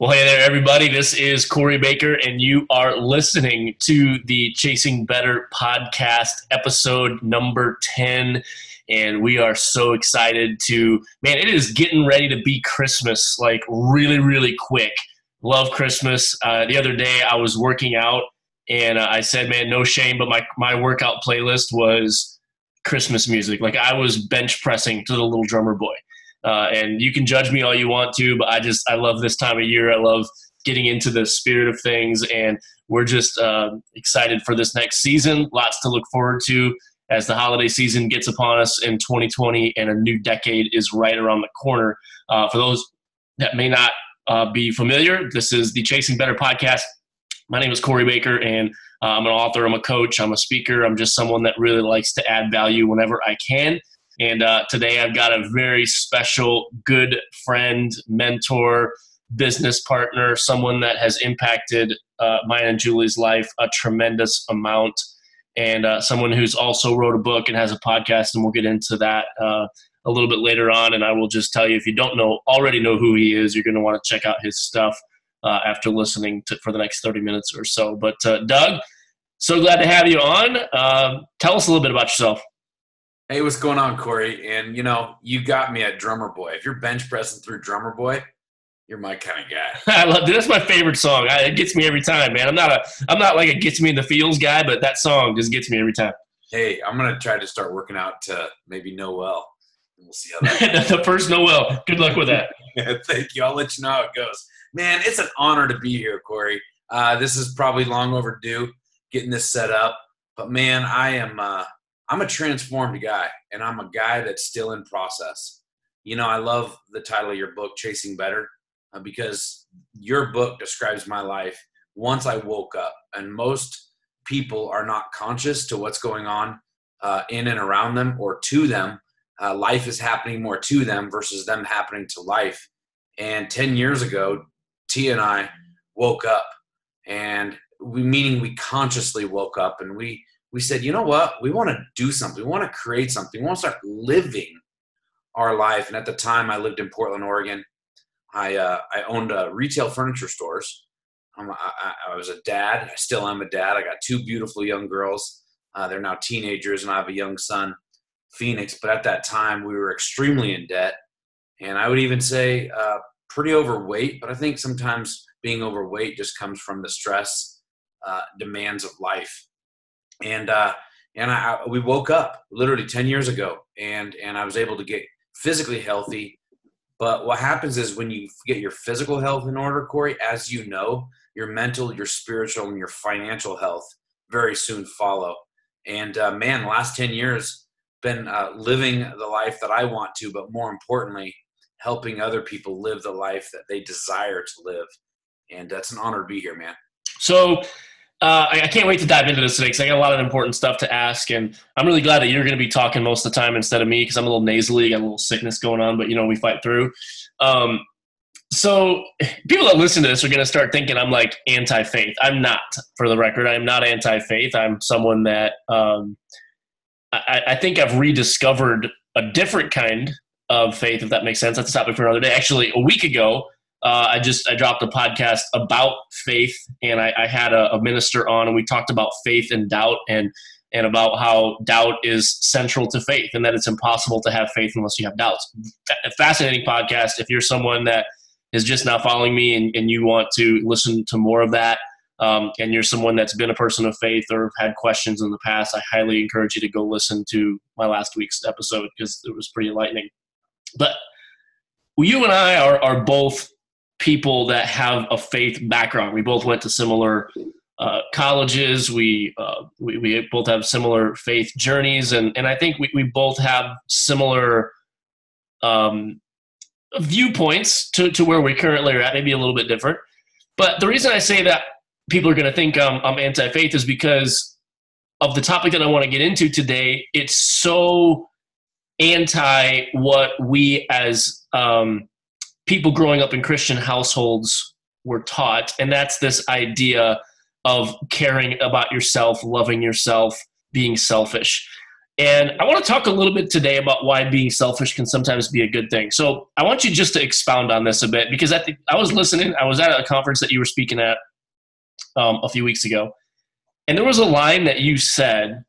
Well, hey there, everybody. This is Corey Baker, and you are listening to the Chasing Better podcast, episode number 10. And we are so excited to, man, it is getting ready to be Christmas, like really, really quick. Love Christmas. Uh, the other day, I was working out, and uh, I said, man, no shame, but my, my workout playlist was Christmas music. Like I was bench pressing to the little drummer boy. Uh, and you can judge me all you want to, but I just I love this time of year. I love getting into the spirit of things, and we're just uh, excited for this next season. Lots to look forward to as the holiday season gets upon us in 2020, and a new decade is right around the corner. Uh, for those that may not uh, be familiar, this is the Chasing Better podcast. My name is Corey Baker, and uh, I'm an author. I'm a coach. I'm a speaker. I'm just someone that really likes to add value whenever I can. And uh, today I've got a very special, good friend, mentor, business partner, someone that has impacted uh, mine and Julie's life a tremendous amount, and uh, someone who's also wrote a book and has a podcast. And we'll get into that uh, a little bit later on. And I will just tell you if you don't know already know who he is, you're going to want to check out his stuff uh, after listening to, for the next 30 minutes or so. But uh, Doug, so glad to have you on. Um, tell us a little bit about yourself. Hey, what's going on, Corey? And you know, you got me at Drummer Boy. If you're bench pressing through Drummer Boy, you're my kind of guy. I love that's my favorite song. I, it gets me every time, man. I'm not a I'm not like a gets me in the feels guy, but that song just gets me every time. Hey, I'm gonna try to start working out to maybe Noel. And we'll see how that. the first Noel. Good luck with that. yeah, thank you. I'll let you know how it goes. Man, it's an honor to be here, Corey. Uh, this is probably long overdue getting this set up, but man, I am. Uh, I'm a transformed guy, and I'm a guy that's still in process. You know, I love the title of your book, Chasing Better, uh, because your book describes my life once I woke up. And most people are not conscious to what's going on uh, in and around them or to them. Uh, life is happening more to them versus them happening to life. And 10 years ago, T and I woke up, and we meaning we consciously woke up and we we said, you know what? We want to do something. We want to create something. We want to start living our life. And at the time, I lived in Portland, Oregon. I uh, I owned uh, retail furniture stores. I, I, was a dad. I still am a dad. I got two beautiful young girls. Uh, they're now teenagers, and I have a young son, Phoenix. But at that time, we were extremely in debt, and I would even say uh, pretty overweight. But I think sometimes being overweight just comes from the stress uh, demands of life and uh, and I, we woke up literally 10 years ago and and i was able to get physically healthy. But what happens is when you get your physical health in order corey as you know your mental your spiritual and your financial health very soon follow. And uh, man last 10 years been uh, living the life that i want to but more importantly helping other people live the life that they desire to live. And that's an honor to be here man. So uh, I, I, can't wait to dive into this today because I got a lot of important stuff to ask, and I'm really glad that you're going to be talking most of the time instead of me because I'm a little nasally, got a little sickness going on, but you know we fight through. Um, so people that listen to this are going to start thinking I'm like anti-faith. I'm not, for the record. I'm not anti-faith. I'm someone that um, I, I think I've rediscovered a different kind of faith, if that makes sense. That's a topic for another day. Actually, a week ago, uh, I just I dropped a podcast about faith, and I, I had a, a, minister on, and we talked about faith and doubt, and and about how doubt is central to faith, and that it's impossible to have faith unless you have doubts. Fascinating podcast. If you're someone that is just now following me, and, and you want to listen to more of that, um, and you're someone that's been a person of faith or had questions in the past, I highly encourage you to go listen to my last week's episode because it was pretty enlightening. But you and I are, are both people that have a faith background. We both went to similar uh, colleges. We, uh, we, we both have similar faith journeys, and and I think we we both have similar um, viewpoints to to where we currently are at. Maybe a little bit different, but the reason I say that people are going to think I'm, I'm anti-faith is because of the topic that I want to get into today. It's so anti what we as um, people growing up in Christian households were taught, and that's this idea of caring about yourself, loving yourself, being selfish. And I want to talk a little bit today about why being selfish can sometimes be a good thing. So I want you just to expound on this a bit because I think I was listening. I was at a conference that you were speaking at um, a few weeks ago, and there was a line that you said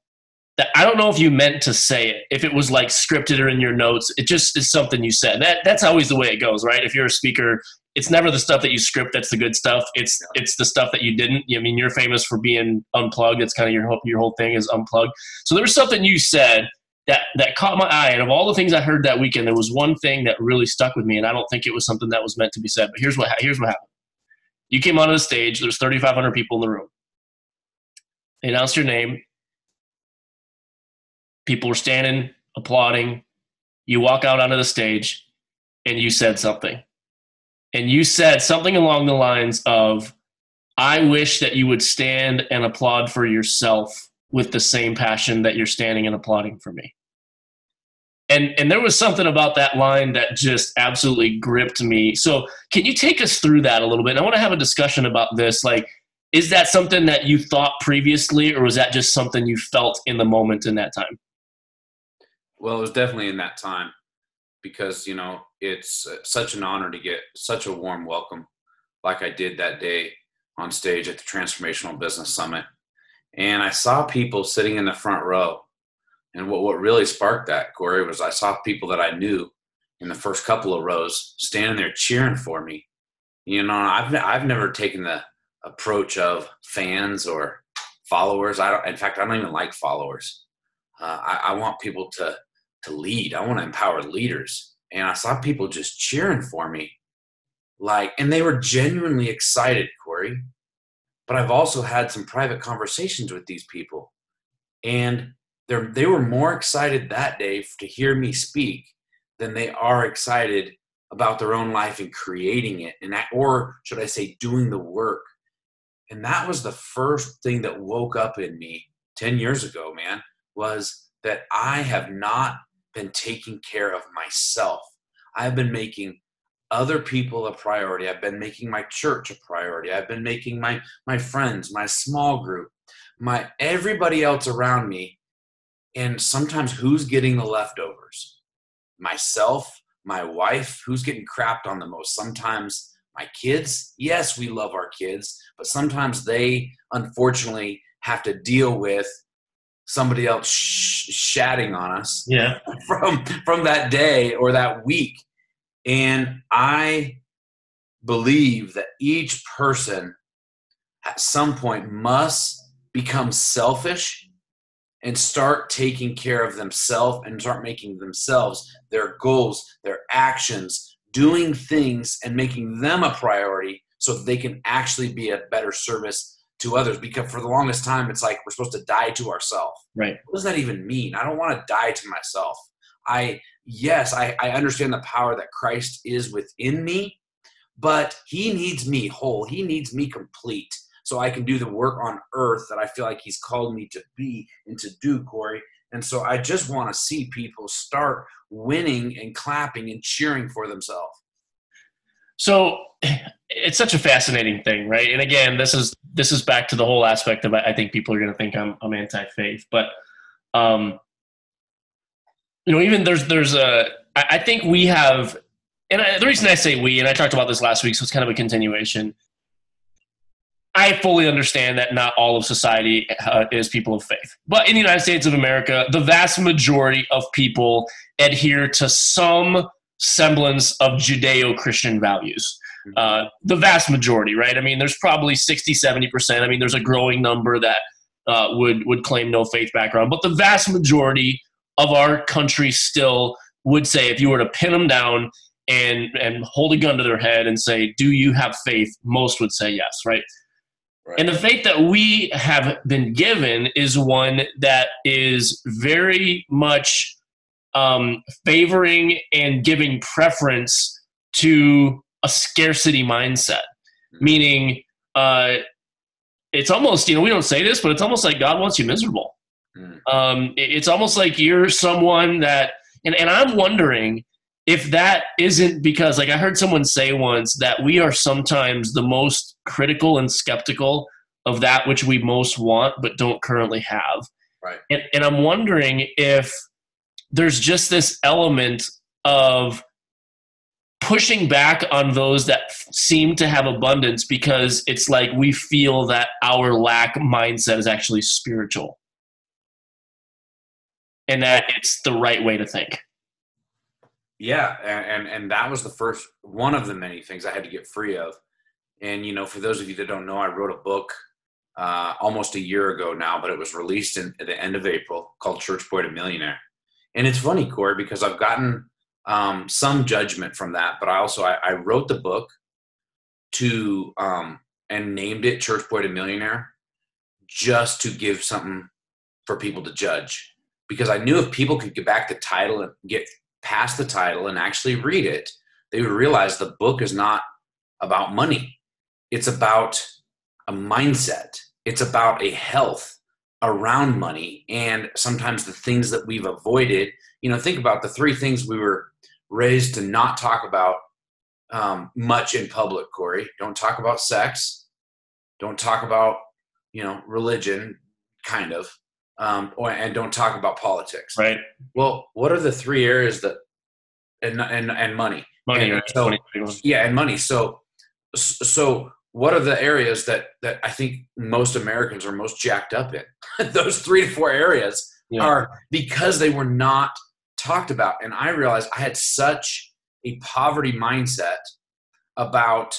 that I don't know if you meant to say it, if it was like scripted or in your notes. It just is something you said. That that's always the way it goes, right? If you're a speaker, it's never the stuff that you script that's the good stuff. It's it's the stuff that you didn't. I mean, you're famous for being unplugged. It's kind of your whole, your whole thing is unplugged. So there was something you said that that caught my eye, and of all the things I heard that weekend, there was one thing that really stuck with me, and I don't think it was something that was meant to be said. But here's what here's what happened. You came onto the stage. There's 3,500 people in the room. They announced your name. People were standing, applauding. You walk out onto the stage, and you said something and you said something along the lines of, I wish that you would stand and applaud for yourself with the same passion that you're standing and applauding for me. And and there was something about that line that just absolutely gripped me. So, can you take us through that a little bit? And I want to have a discussion about this like is that something that you thought previously or was that just something you felt in the moment in that time? Well, it was definitely in that time because, you know, it's such an honor to get such a warm welcome like I did that day on stage at the Transformational Business Summit. And I saw people sitting in the front row. And what, what really sparked that, Corey, was I saw people that I knew in the first couple of rows standing there cheering for me. You know, I've, I've never taken the approach of fans or followers. I don't, in fact, I don't even like followers. Uh, I, I want people to, to lead. I want to empower leaders and I saw people just cheering for me. Like, and they were genuinely excited, Corey. But I've also had some private conversations with these people, and they they were more excited that day to hear me speak than they are excited about their own life and creating it, and that, or should I say, doing the work. And that was the first thing that woke up in me 10 years ago, man, was that I have not been taking care of myself. I've been making other people a priority. I've been making my church a priority. I've been making my my friends, my small group, my everybody else around me. And sometimes who's getting the leftovers? Myself, my wife, who's getting crapped on the most? Sometimes my kids. Yes, we love our kids, but sometimes they unfortunately have to deal with somebody else sh- shatting on us yeah. from from that day or that week and i believe that each person at some point must become selfish and start taking care of themselves and start making themselves their goals their actions doing things and making them a priority so that they can actually be a better service to others because for the longest time it's like we're supposed to die to ourselves right. What does that even mean? I don't want to die to myself. I yes I, I understand the power that christ is within me but he needs me whole. He needs me complete so i can do the work on earth that i feel like he's called me to be and to do corey. And so i just want to see people start winning and clapping and cheering for themselves so it's such a fascinating thing, right? And again, this is this is back to the whole aspect of I think people are going to think I'm I'm anti-faith, but um, you know, even there's there's a I think we have, and I, the reason I say we, and I talked about this last week, so it's kind of a continuation. I fully understand that not all of society uh, is people of faith, but in the United States of America, the vast majority of people adhere to some semblance of Judeo-Christian values. Mm-hmm. Uh, the vast majority, right? I mean, there's probably 60, 70%. I mean, there's a growing number that uh, would, would claim no faith background, but the vast majority of our country still would say if you were to pin them down and, and hold a gun to their head and say, do you have faith? Most would say yes, right? Right. And the faith that we have been given is one that is very much um, favoring and giving preference to a scarcity mindset, meaning uh, it's almost, you know, we don't say this, but it's almost like God wants you miserable. Mm. Um, it's almost like you're someone that, and, and I'm wondering if that isn't because, like, I heard someone say once that we are sometimes the most critical and skeptical of that which we most want but don't currently have. Right. And, and I'm wondering if there's just this element of pushing back on those that seem to have abundance because it's like we feel that our lack mindset is actually spiritual and that it's the right way to think. Yeah, and, and that was the first one of the many things I had to get free of. And you know, for those of you that don't know, I wrote a book uh, almost a year ago now, but it was released in, at the end of April called Church Boy to Millionaire. And it's funny, Corey, because I've gotten um, some judgment from that, but I also I, I wrote the book to um, and named it Church Boy to Millionaire just to give something for people to judge because I knew if people could get back the title and get past the title and actually read it, they would realize the book is not about money. It's about a mindset. It's about a health around money and sometimes the things that we've avoided. You know, think about the three things we were raised to not talk about um, much in public, Corey. Don't talk about sex. Don't talk about, you know, religion, kind of um, or, and don't talk about politics. Right. Well, what are the three areas that and and and money? Money. And so, yeah, and money. So so what are the areas that that I think most Americans are most jacked up in? Those three to four areas yeah. are because they were not talked about. And I realized I had such a poverty mindset about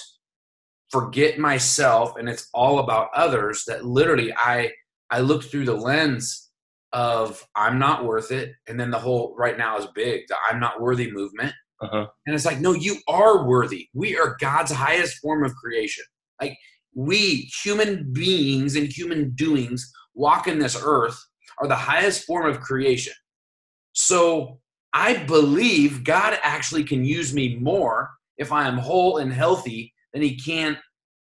forget myself and it's all about others that literally I I look through the lens of I'm not worth it, and then the whole right now is big the I'm not worthy movement, uh-huh. and it's like no, you are worthy. We are God's highest form of creation. Like we human beings and human doings walk in this earth are the highest form of creation. So I believe God actually can use me more if I am whole and healthy than He can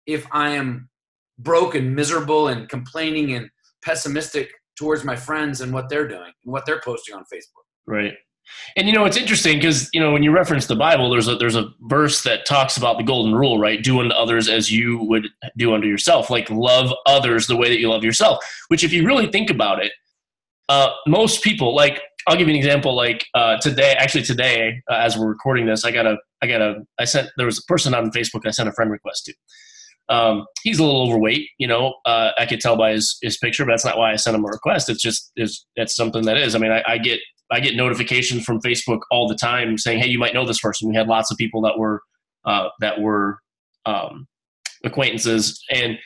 if I am broken, miserable, and complaining and pessimistic towards my friends and what they're doing and what they're posting on Facebook. Right. And you know it's interesting because you know when you reference the Bible, there's a there's a verse that talks about the golden rule, right? Do unto others as you would do unto yourself. Like love others the way that you love yourself. Which, if you really think about it, uh, most people like I'll give you an example. Like uh, today, actually today, uh, as we're recording this, I got a I got a I sent there was a person on Facebook I sent a friend request to, um, he's a little overweight, you know. Uh, I could tell by his, his picture, but that's not why I sent him a request. It's just is that's something that is. I mean, I, I, get I get notifications from Facebook all the time saying, "Hey, you might know this person." We had lots of people that were uh, that were um, acquaintances, and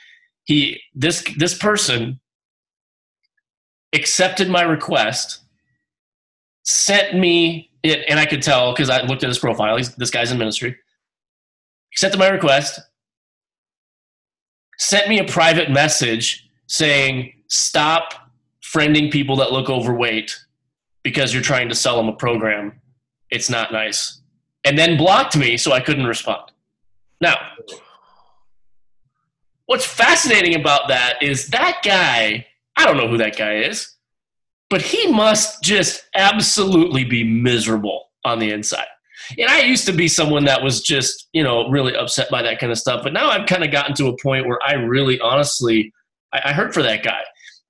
he this this person accepted my request, sent me it, and I could tell because I looked at his profile. He's, this guy's in ministry. Accepted my request sent me a private message saying, stop friending people that look overweight because you're trying to sell them a program. It's not nice. And then blocked me so I couldn't respond. Now, what's fascinating about that is that guy, I don't know who that guy is, but he must just absolutely be miserable on the inside and I used to be someone that was just, you know, really upset by that kind of stuff. But now I've kind of gotten to a point where I really honestly, I, I hurt for that guy.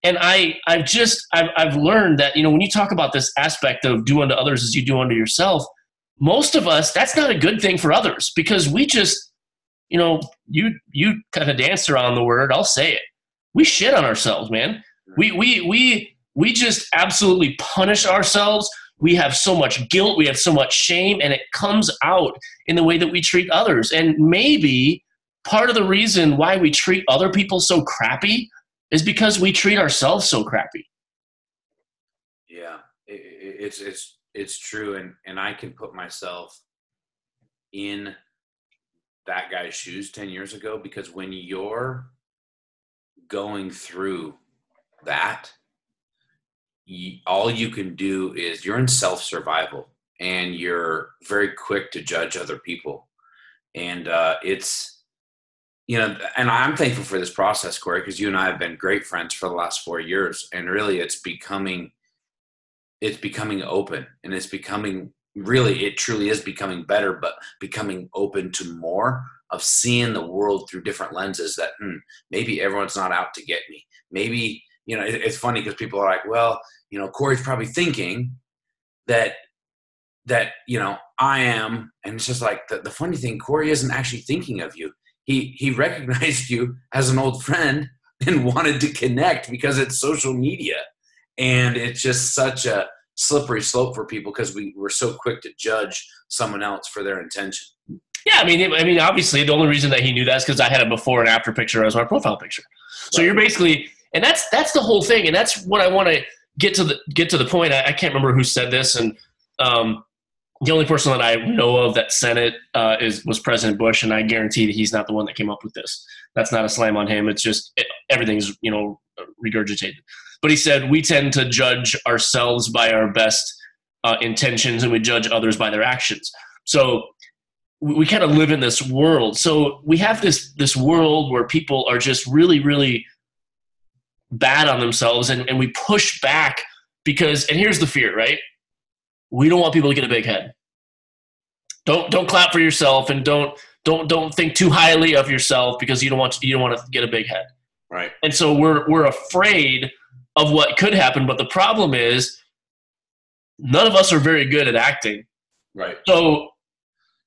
And I, I've just, I've, I've learned that, you know, when you talk about this aspect of do unto others as you do unto yourself, most of us, that's not a good thing for others because we just, you know, you, you kind of dance around the word, I'll say it. We shit on ourselves, man. We, we, we, we just absolutely punish ourselves we have so much guilt, we have so much shame, and it comes out in the way that we treat others. And maybe part of the reason why we treat other people so crappy is because we treat ourselves so crappy. Yeah, it's it's it's true, and and I can put myself in that guy's shoes 10 years ago because when you're going through that all you can do is you're in self survival and you're very quick to judge other people. And uh, it's, you know, and I'm thankful for this process, Corey, because you and I have been great friends for the last four years. And really, it's becoming, it's becoming open and it's becoming really, it truly is becoming better, but becoming open to more of seeing the world through different lenses that hmm, maybe everyone's not out to get me. Maybe you know, it, it's funny because people are like, well, you know, Corey's probably thinking that that you know I am, and it's just like the, the funny thing, Corey isn't actually thinking of you. He he recognized you as an old friend and wanted to connect because it's social media, and it's just such a slippery slope for people because we we're so quick to judge someone else for their intention. Yeah, I mean, I mean, obviously, the only reason that he knew that is because I had a before and after picture as my profile picture. So right. you're basically, and that's that's the whole thing, and that's what I want to get to the get to the point. I, I can't remember who said this, and um, the only person that I know of that said it uh, is was President Bush, and I guarantee that he's not the one that came up with this. That's not a slam on him. It's just it, everything's you know regurgitated. But he said we tend to judge ourselves by our best uh, intentions, and we judge others by their actions. So we, we kind of live in this world. So we have this this world where people are just really, really bad on themselves, and, and we push back because. And here's the fear, right? We don't want people to get a big head. Don't don't clap for yourself, and don't don't don't think too highly of yourself because you don't want to, you don't want to get a big head. Right. And so we're we're afraid of what could happen, but the problem is none of us are very good at acting. Right. So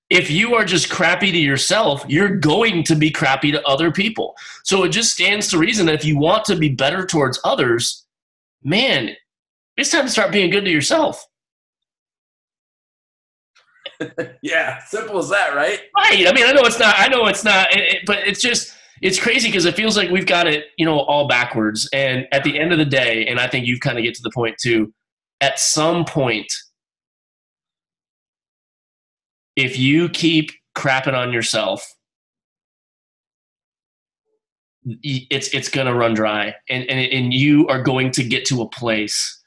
if you are just crappy to yourself, you're going to be crappy to other people. So it just stands to reason that if you want to be better towards others, man, it's time to start being good to yourself. yeah, simple as that, right? Right. I mean, I know it's not. I know it's not. It, but it's just it's crazy because it feels like we've got it, you know, all backwards. And at the end of the day, and I think you've kind of get to the point too. At some point, if you keep crapping on yourself, it's it's gonna run dry, and and and you are going to get to a place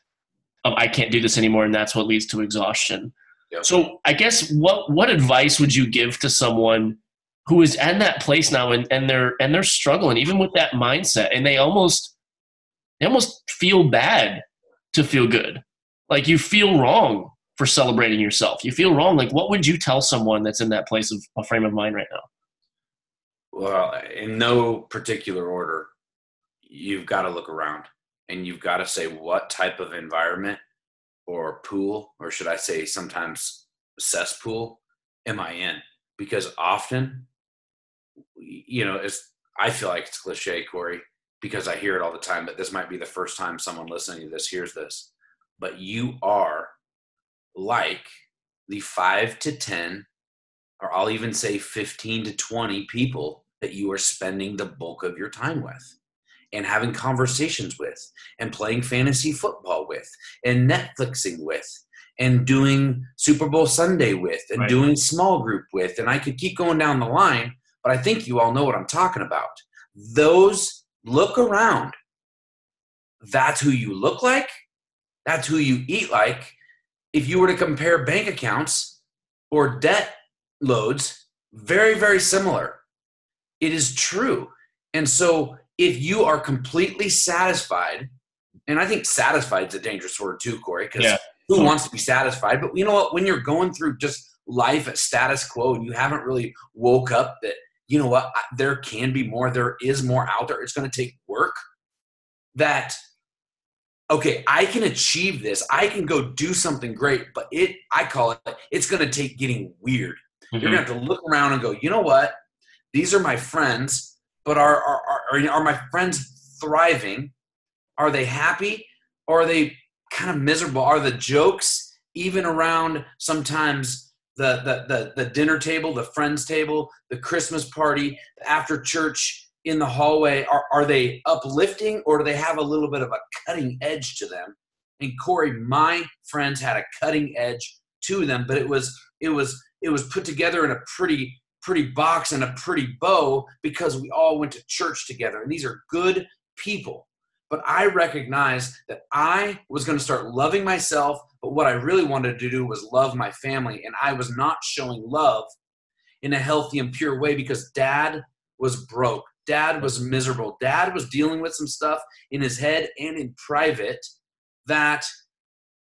of I can't do this anymore, and that's what leads to exhaustion. Yep. So I guess what what advice would you give to someone who is in that place now and, and they're and they're struggling even with that mindset and they almost they almost feel bad to feel good. Like you feel wrong for celebrating yourself. You feel wrong. Like, what would you tell someone that's in that place of a frame of mind right now? Well, in no particular order, you've got to look around and you've got to say what type of environment or pool, or should I say sometimes cesspool, am I in? Because often, you know, it's, I feel like it's cliche, Corey, because I hear it all the time, but this might be the first time someone listening to this hears this. But you are like the five to 10, or I'll even say 15 to 20 people that you are spending the bulk of your time with and having conversations with and playing fantasy football with and Netflixing with and doing Super Bowl Sunday with and right. doing small group with. And I could keep going down the line, but I think you all know what I'm talking about. Those look around. That's who you look like. That's who you eat like if you were to compare bank accounts or debt loads, very, very similar. It is true. And so if you are completely satisfied, and I think satisfied is a dangerous word too, Corey, because yeah. who wants to be satisfied? But you know what? When you're going through just life at status quo and you haven't really woke up that, you know what, there can be more, there is more out there, it's going to take work, that – okay, I can achieve this. I can go do something great, but it, I call it, it's going to take getting weird. Mm-hmm. You're going to have to look around and go, you know what? These are my friends, but are, are, are, are my friends thriving? Are they happy? Or are they kind of miserable? Are the jokes even around sometimes the, the, the, the dinner table, the friends table, the Christmas party, after church in the hallway are, are they uplifting or do they have a little bit of a cutting edge to them and corey my friends had a cutting edge to them but it was it was it was put together in a pretty pretty box and a pretty bow because we all went to church together. And these are good people. But i recognized that i was going to start loving myself but what i really wanted to do was love my family. And i was not showing love in a healthy and pure way because dad was broke. Dad was miserable. Dad was dealing with some stuff in his head and in private that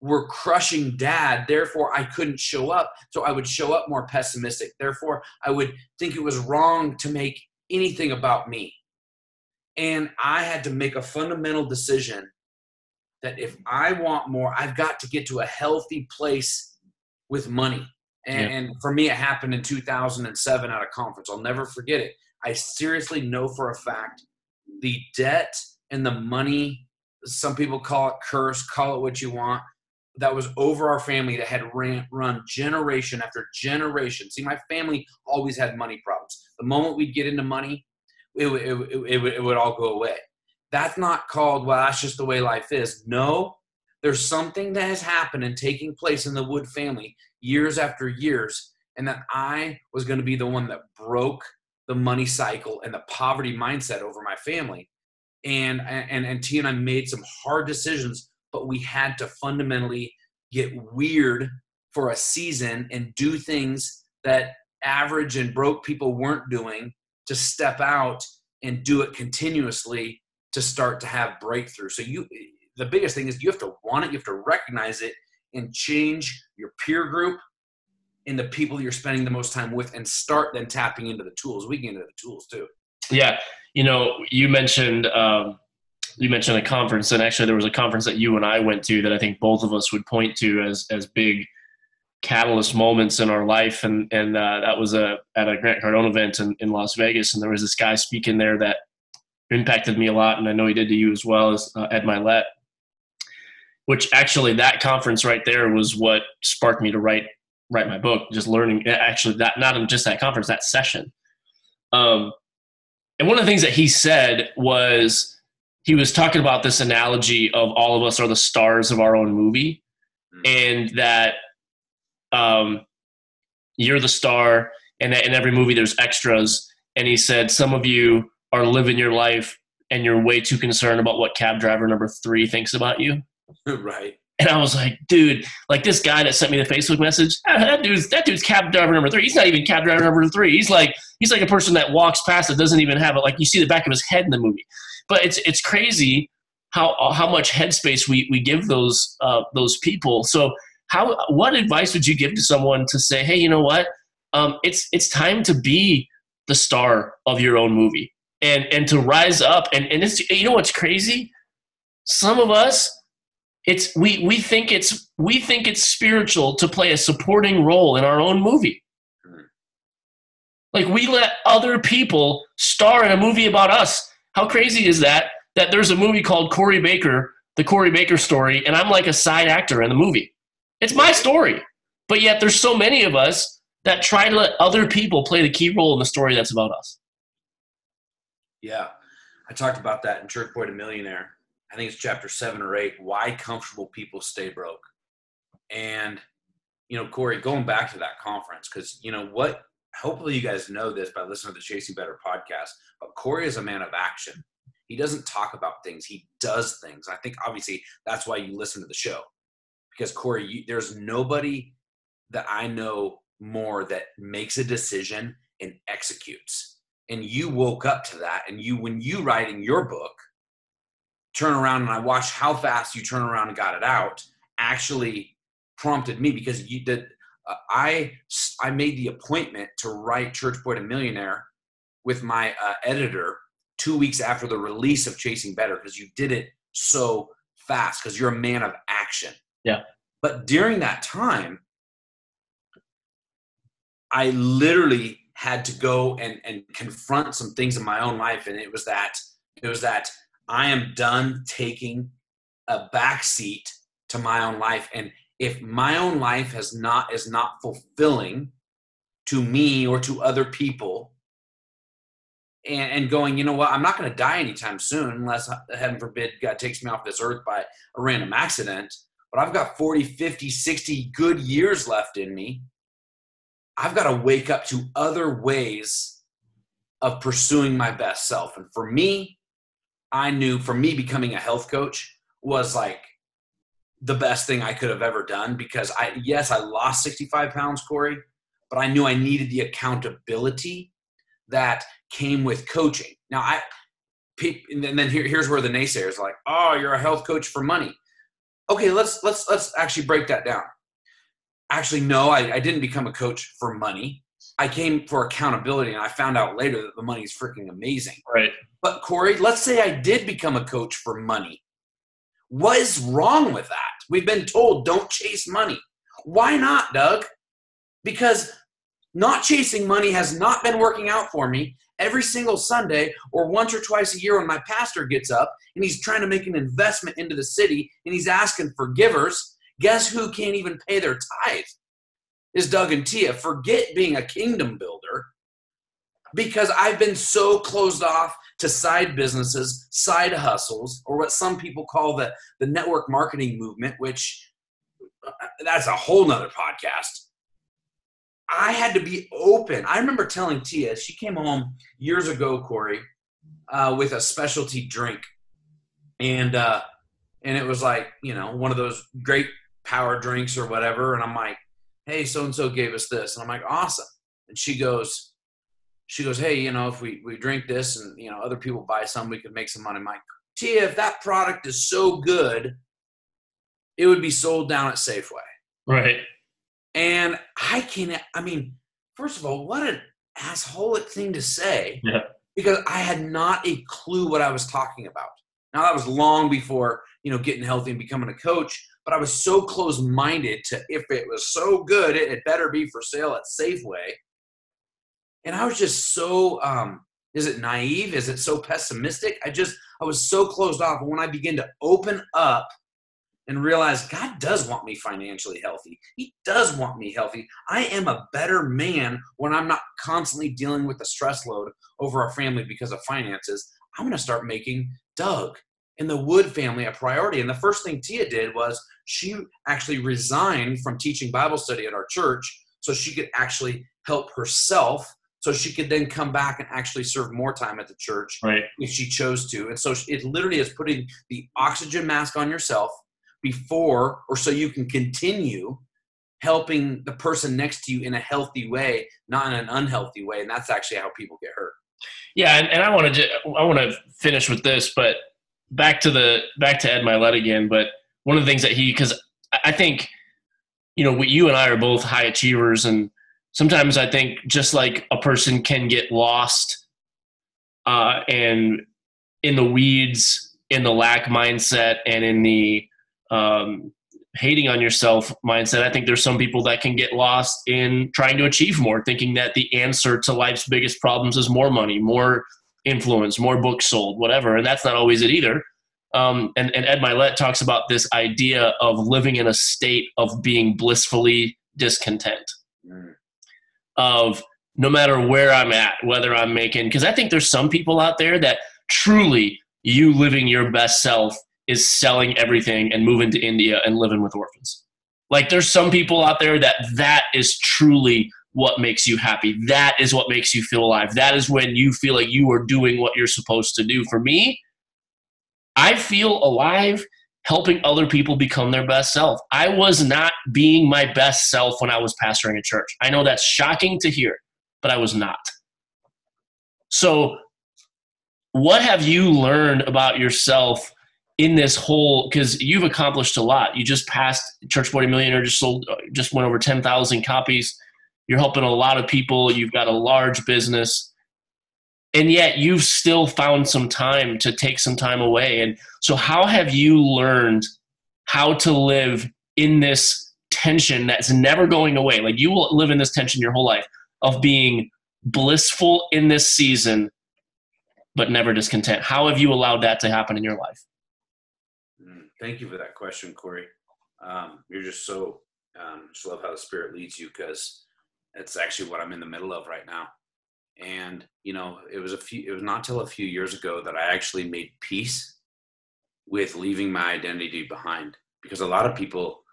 were crushing dad. Therefore, I couldn't show up. So I would show up more pessimistic. Therefore, I would think it was wrong to make anything about me. And I had to make a fundamental decision that if I want more, I've got to get to a healthy place with money. And, yeah. and, for me, it happened in 2007 at a conference. I'll never forget it. I seriously know for a fact the debt and the money, some people call it curse, call it what you want, that was over our family that had ran, run generation after generation. See, my family always had money problems. The moment we'd get into money, it, it, it, it, would all go away. That's not called, well, that's just the way life is. No, there's something that has happened and taking place in the Wood family years after years, and that I was going to be the one that broke the money cycle and the poverty mindset over my family. And, and, and T and I made some hard decisions but we had to fundamentally get weird for a season and do things that average and broke people weren't doing to step out and do it continuously to start to have breakthrough. So you the biggest thing is you have to want it, you have to recognize it and change your peer group and the people you're spending the most time with and start then tapping into the tools. We get into the tools too. Yeah. You know, you mentioned um, you mentioned a conference, and actually there was a conference that you and I went to that I think both of us would point to as as big catalyst moments in our life, and and uh, that was a at a Grant Cardone event in, in Las Vegas, and there was this guy speaking there that impacted me a lot, and I know he did to you as well as uh, Ed Mylett. Which actually, that conference right there was what sparked me to write write my book. Just learning, actually, that not just that conference, that session. Um, and one of the things that he said was he was talking about this analogy of all of us are the stars of our own movie mm-hmm. and that um, you're the star and that in every movie there's extras and he said some of you are living your life and you're way too concerned about what cab driver number three thinks about you right and I was like, dude, like this guy that sent me the Facebook message, that dude's that dude's cab driver number three. He's not even cab driver number three. He's like he's like a person that walks past that doesn't even have it. Like you see the back of his head in the movie. But it's it's crazy how how much headspace we we give those uh, those people. So how what advice would you give to someone to say, hey, you know what? Um, it's it's time to be the star of your own movie and and to rise up and and it's you know what's crazy? Some of us it's we we think it's we think it's spiritual to play a supporting role in our own movie. Like we let other people star in a movie about us. How crazy is that? That there's a movie called Corey Baker, the Corey Baker story, and I'm like a side actor in the movie. It's my story. But yet there's so many of us that try to let other people play the key role in the story that's about us. Yeah. I talked about that in Church Boy to Millionaire. I think it's chapter seven or eight, why comfortable people stay broke. And, you know, Corey, going back to that conference, because, you know, what hopefully you guys know this by listening to the Chasing Better podcast, but Corey is a man of action. He doesn't talk about things, he does things. I think obviously that's why you listen to the show. Because Corey, you, there's nobody that I know more that makes a decision and executes. And you woke up to that. And you, when you write in your book, turn around and I watched how fast you turn around and got it out, actually prompted me because you did uh, I I made the appointment to write Church Boy to Millionaire with my uh, editor two weeks after the release of Chasing Better because you did it so fast because you're a man of action. Yeah. But during that time, I literally had to go and, and confront some things in my own life, and it was that it was that I am done taking a back seat to my own life and if my own life has not is not fulfilling to me or to other people and, and going you know what? I'm not going to die anytime soon unless heaven forbid god takes me off this earth by a random accident but i've got 40 50 60 good years left in me. I've got to wake up to other ways of pursuing my best self and for me i knew for me becoming a health coach was like the best thing I could have ever done because I, yes, I lost 65 pounds, Corey, but I knew I needed the accountability that came with coaching. Now, I, and then here, here's where the naysayers are like, oh, you're a health coach for money. Okay, let's let's let's actually break that down. Actually, no, I, I didn't become a coach for money. I came for accountability, and I found out later that the money is freaking amazing. Right. But Corey, let's say I did become a coach for money. What is wrong with that? We've been told don't chase money. Why not, Doug? Because not chasing money has not been working out for me every single Sunday or once or twice a year when my pastor gets up and he's trying to make an investment into the city and he's asking for givers. Guess who can't even pay their tithe? Is Doug and Tia. Forget being a kingdom builder because I've been so closed off to side businesses, side hustles, or what some people call the, the network marketing movement, which uh, that's a whole nother podcast. I had to be open. I remember telling Tia, she came home years ago, Corey, uh, with a specialty drink. And uh, and it was like, you know, one of those great power drinks or whatever. And I'm like, hey, so and so gave us this. And I'm like, awesome. And she goes, she goes, hey, you know, if we, we drink this and, you know, other people buy some, we could make some money. I'm Tia, if that product is so good, it would be sold down at Safeway. Right. And I can't, I mean, first of all, what an assholic thing to say. Yeah. Because I had not a clue what I was talking about. Now that was long before, you know, getting healthy and becoming a coach, but I was so close minded to if it was so good, it, it better be for sale at Safeway. And I was just so um is it naive? Is it so pessimistic? I just I was so closed off. And when I began to open up and realize God does want me financially healthy. He does want me healthy. I am a better man when I'm not constantly dealing with the stress load over our family because of finances. I'm going to start making Doug and the Wood family a priority. And the first thing Tia did was she actually resigned from teaching Bible study at our church so she could actually help herself so she could then come back and actually serve more time at the church right. if she chose to. And so it literally is putting the oxygen mask on yourself before or so you can continue helping the person next to you in a healthy way, not in an unhealthy way. And that's actually how people get hurt. Yeah, and, and I want to I want to finish with this, but back to the back to Ed Mylett again. But one of the things that he because I think you know what you and I are both high achievers, and sometimes I think just like a person can get lost uh, and in the weeds, in the lack mindset, and in the um, hating on yourself mindset. I think there's some people that can get lost in trying to achieve more, thinking that the answer to life's biggest problems is more money, more influence, more books sold, whatever. And that's not always it either. Um, and, and Ed Mylett talks about this idea of living in a state of being blissfully discontent. Mm. Of no matter where I'm at, whether I'm making, because I think there's some people out there that truly you living your best self is selling everything and moving to India and living with orphans. Like there's some people out there that that is truly what makes you happy. That is what makes you feel alive. That is when you feel like you are doing what you're supposed to do. For me, I feel alive helping other people become their best self. I was not being my best self when I was pastoring a church. I know that's shocking to hear, but I was not. So, what have you learned about yourself in this whole because you've accomplished a lot. You just passed Church Boy to Millionaire, just sold, uh, just went over 10,000 copies. You're helping a lot of people. You've got a large business, and yet you've still found some time to take some time away. And so, how have you learned how to live in this tension that's never going away? Like you will live in this tension your whole life of being blissful in this season, but never discontent. How have you allowed that to happen in your life? Thank you for that question, Corey. Um, you're just so um, just love how the Spirit leads you because it's actually what I'm in the middle of right now. And you know, it was a few. It was not till a few years ago that I actually made peace with leaving my identity behind because a lot of people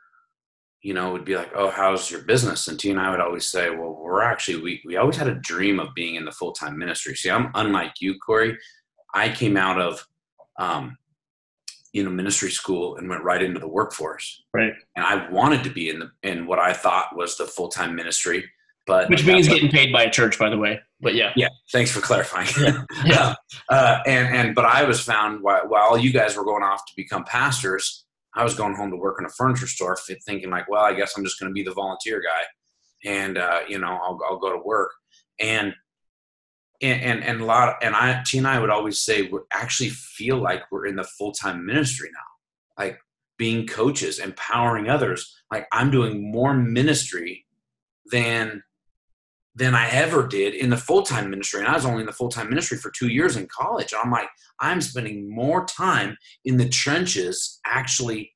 you know, would be like, "Oh, how's your business?" And T and I would always say, "Well, we're actually we we always had a dream of being in the full time ministry." See, I'm unlike you, Corey. I came out of um, you know ministry school and went right into the workforce right and i wanted to be in the in what i thought was the full-time ministry but which means getting paid by a church by the way but yeah yeah thanks for clarifying yeah, yeah. uh, and and but i was found while, while you guys were going off to become pastors i was going home to work in a furniture store thinking like well i guess i'm just going to be the volunteer guy and uh, you know I'll, I'll go to work and and and, and a lot and I T and I would always say we actually feel like we're in the full time ministry now, like being coaches, empowering others. Like I'm doing more ministry than than I ever did in the full time ministry. And I was only in the full time ministry for two years in college. I'm like, I'm spending more time in the trenches actually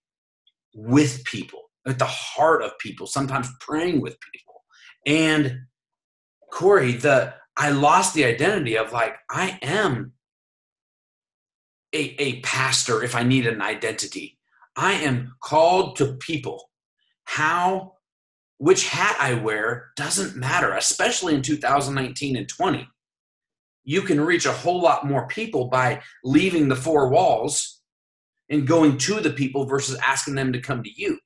with people, at the heart of people, sometimes praying with people. And Corey, the I lost the identity of like, I am a, a pastor if I need an identity. I am called to people. How, which hat I wear doesn't matter, especially in 2019 and 20. You can reach a whole lot more people by leaving the four walls and going to the people versus asking them to come to you.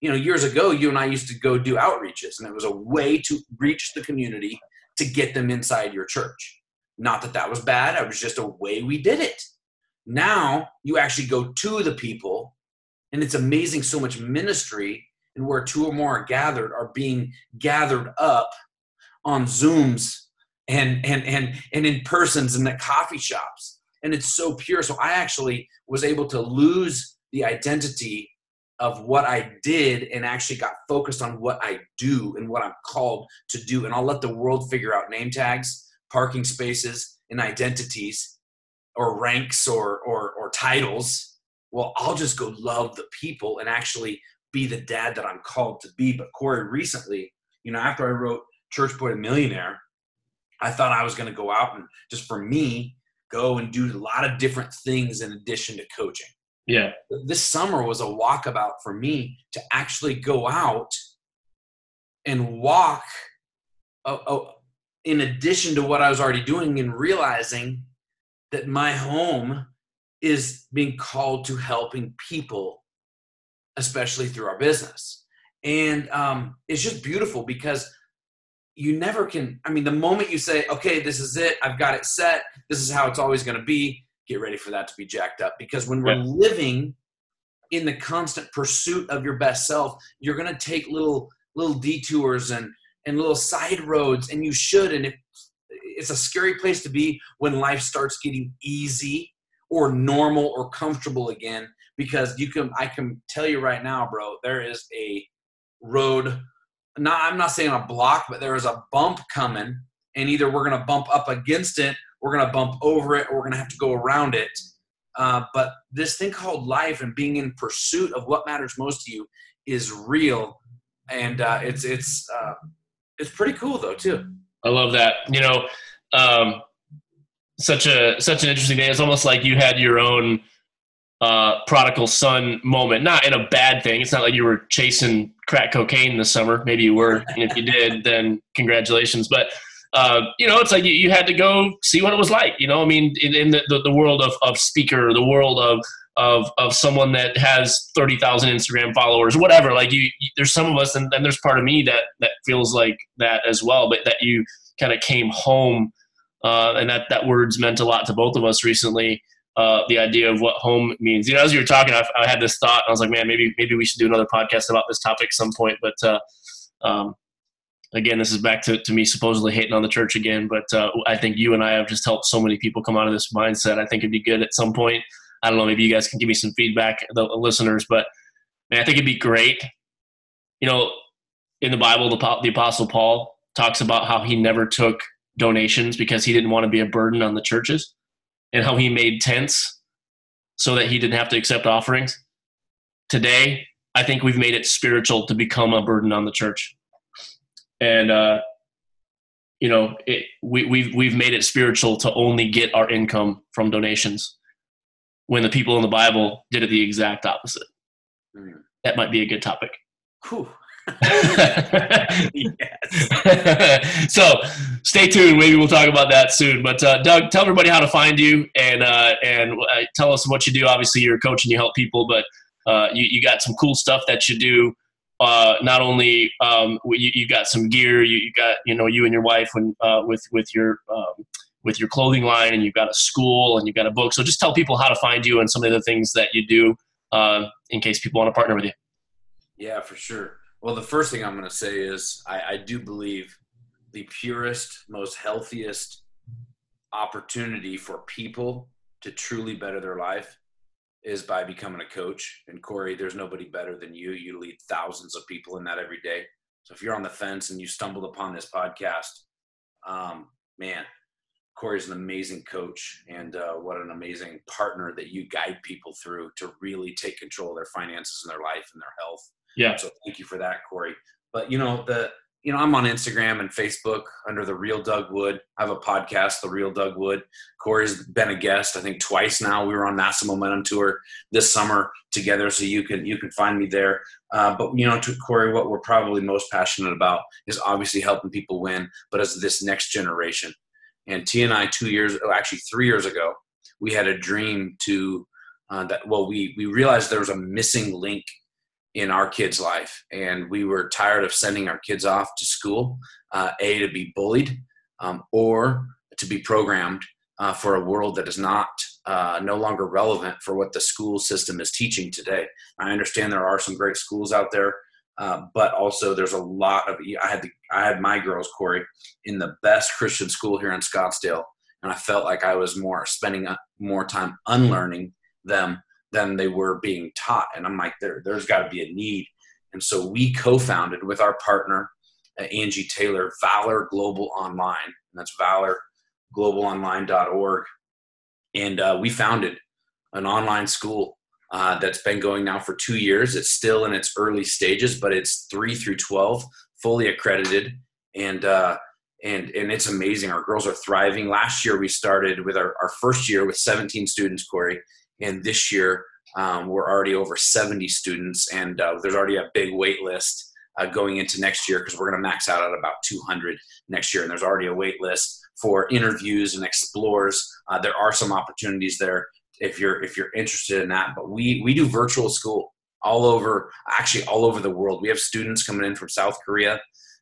You know, years ago, you and I used to go do outreaches, and it was a way to reach the community to get them inside your church. Not that that was bad, it was just a way we did it. Now you actually go to the people, and it's amazing so much ministry and where two or more are gathered are being gathered up on Zooms and and and and in persons and the coffee shops. And it's so pure. So I actually was able to lose the identity of what I did and actually got focused on what I do and what I'm called to do. And I'll let the world figure out name tags, parking spaces, and identities or ranks or, or, or titles. Well, I'll just go love the people and actually be the dad that I'm called to be. But Corey, recently, you know, after I wrote Church Boy to Millionaire, I thought I was going to go out and just for me, go and do a lot of different things in addition to coaching. Yeah. This summer was a walkabout for me to actually go out and walk uh, uh, in addition to what I was already doing and realizing that my home is being called to helping people, especially through our business. And um, it's just beautiful because you never can. I mean, the moment you say, okay, this is it, I've got it set, this is how it's always going to be, get ready for that to be jacked up because when we're yeah. living in the constant pursuit of your best self you're going to take little little detours and and little side roads and you should and it's a scary place to be when life starts getting easy or normal or comfortable again because you can i can tell you right now bro there is a road not i'm not saying a block but there is a bump coming and either we're to bump up against it we're to bump over it or we're to have to go around it. Uh, but this thing called life and being in pursuit of what matters most to you is real, and uh, it's it's uh, it's pretty cool though too. I love that. You know, um, such a such an interesting day. It's almost like you had your own uh, prodigal son moment. Not in a bad thing. It's not like you were chasing crack cocaine this summer. Maybe you were, and if you did, then congratulations. But uh, you know, it's like you, you, had to go see what it was like. You know, I mean, in, in the, the, the, world of, of speaker, the world of of of someone that has thirty thousand Instagram followers, whatever. Like you, you, there's some of us, and then there's part of me that that feels like that as well. But that you kind of came home, uh, and that that word's meant a lot to both of us recently. Uh, the idea of what home means. You know, as you were talking, I, I, had this thought. I was like, man, maybe maybe we should do another podcast about this topic some point. But uh, um, again, this is back to, to me supposedly hating on the church again, but uh, I think you and I have just helped so many people come out of this mindset. I think it'd be good at some point. I don't know, maybe you guys can give me some feedback, the listeners, but man, I think it'd be great. You know, in the Bible, the, the Apostle Paul talks about how he never took donations because he didn't want to be a burden on the churches and how he made tents so that he didn't have to accept offerings. Today, I think we've made it spiritual to become a burden on the church and uh, you know it, we, we've we've made it spiritual to only get our income from donations when the people in the bible did it the exact opposite mm. that might be a good topic so stay tuned maybe we'll talk about that soon but uh, doug tell everybody how to find you and uh, and uh, tell us what you do obviously you're a coach and you help people but uh, you, you got some cool stuff that you do uh, not only um, you, you, got some gear, you, you, got you know you and your wife when uh, with with your um, with your clothing line, and you've got a school and you've got a book. So just tell people how to find you and some of the things that you do in case people want to partner with you. Yeah, for sure. Well, the first thing I'm going to say is I, I do believe the purest, most healthiest opportunity for people to truly better their life is by becoming a coach. And Corey, there's nobody better than you. You lead thousands of people in that every day. So if you're on the fence and you stumbled upon this podcast, um, man, Corey's an amazing coach, and uh, what an amazing partner that you guide people through to really take control of their finances and their life and their health. Yeah. So thank you for that, Corey. But you know the you know, I'm on Instagram and Facebook under the Real Doug Wood. I have a podcast, The Real Doug Wood. Corey's been a guest, I think, twice now. We were on Massive Momentum Tour this summer together, so you can you can find me there. Uh, but you know, to Corey, what we're probably most passionate about is obviously helping people win, but as this next generation. And T and I, two years, oh, actually three years ago, we had a dream to uh, that. Well, we we realized there was a missing link in our kids' life. And we were tired of sending our kids off to school, uh, A, to be bullied um, or to be programmed uh, for a world that is not uh, no longer relevant for what the school system is teaching today. I understand there are some great schools out there. Uh, but also, there's a lot of. I had the, I had my girls, Corey, in the best Christian school here in Scottsdale, and I felt like I was more spending uh, more time unlearning them than they were being taught. And I'm like, there, there's got to be a need. And so we co-founded with our partner, uh, Angie Taylor, Valor Global Online, and that's valorglobalonline.org. And uh, we founded an online school uh, that's been going now for two years. It's still in its early stages, but it's three through 12, fully accredited. And, uh, and, and it's amazing. Our girls are thriving. Last year, we started with our, our first year with 17 students, Corey, and this year um, we're already over 70 students, and uh, there's already a big wait list uh, going into next year because we're going to max out at about 200 next year, and there's already a wait list for interviews and explores. Uh, there are some opportunities there if you're if you're interested in that. But we we do virtual school all over, actually all over the world. We have students coming in from South Korea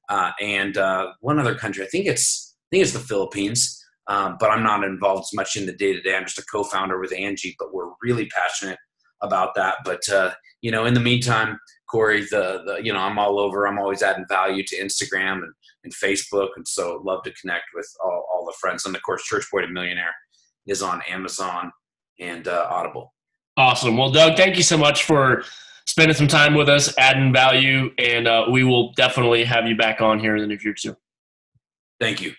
uh, and uh, one other country. I think it's I think it's the Philippines. Um, but I'm not involved as much in the day to day. I'm just a co-founder with Angie, but we're really passionate about that. But uh, you know, in the meantime, Corey, the, the you know, I'm all over. I'm always adding value to Instagram and, and Facebook, and so love to connect with all, all the friends. And of course, Church Boy to Millionaire is on Amazon and uh, Audible. Awesome. Well, Doug, thank you so much for spending some time with us, adding value, and uh, we will definitely have you back on here in the near future. Thank you.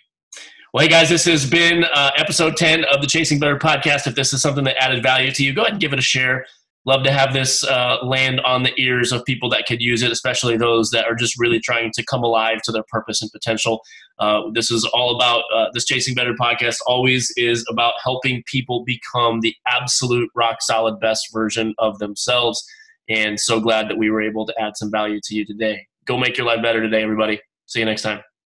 Well, hey guys, this has been uh, episode 10 of the Chasing Better podcast. If this is something that added value to you, go ahead and give it a share. Love to have this uh, land on the ears of people that could use it, especially those that are just really trying to come alive to their purpose and potential. Uh, this is all about uh, this Chasing Better podcast, always is about helping people become the absolute rock solid best version of themselves. And so glad that we were able to add some value to you today. Go make your life better today, everybody. See you next time.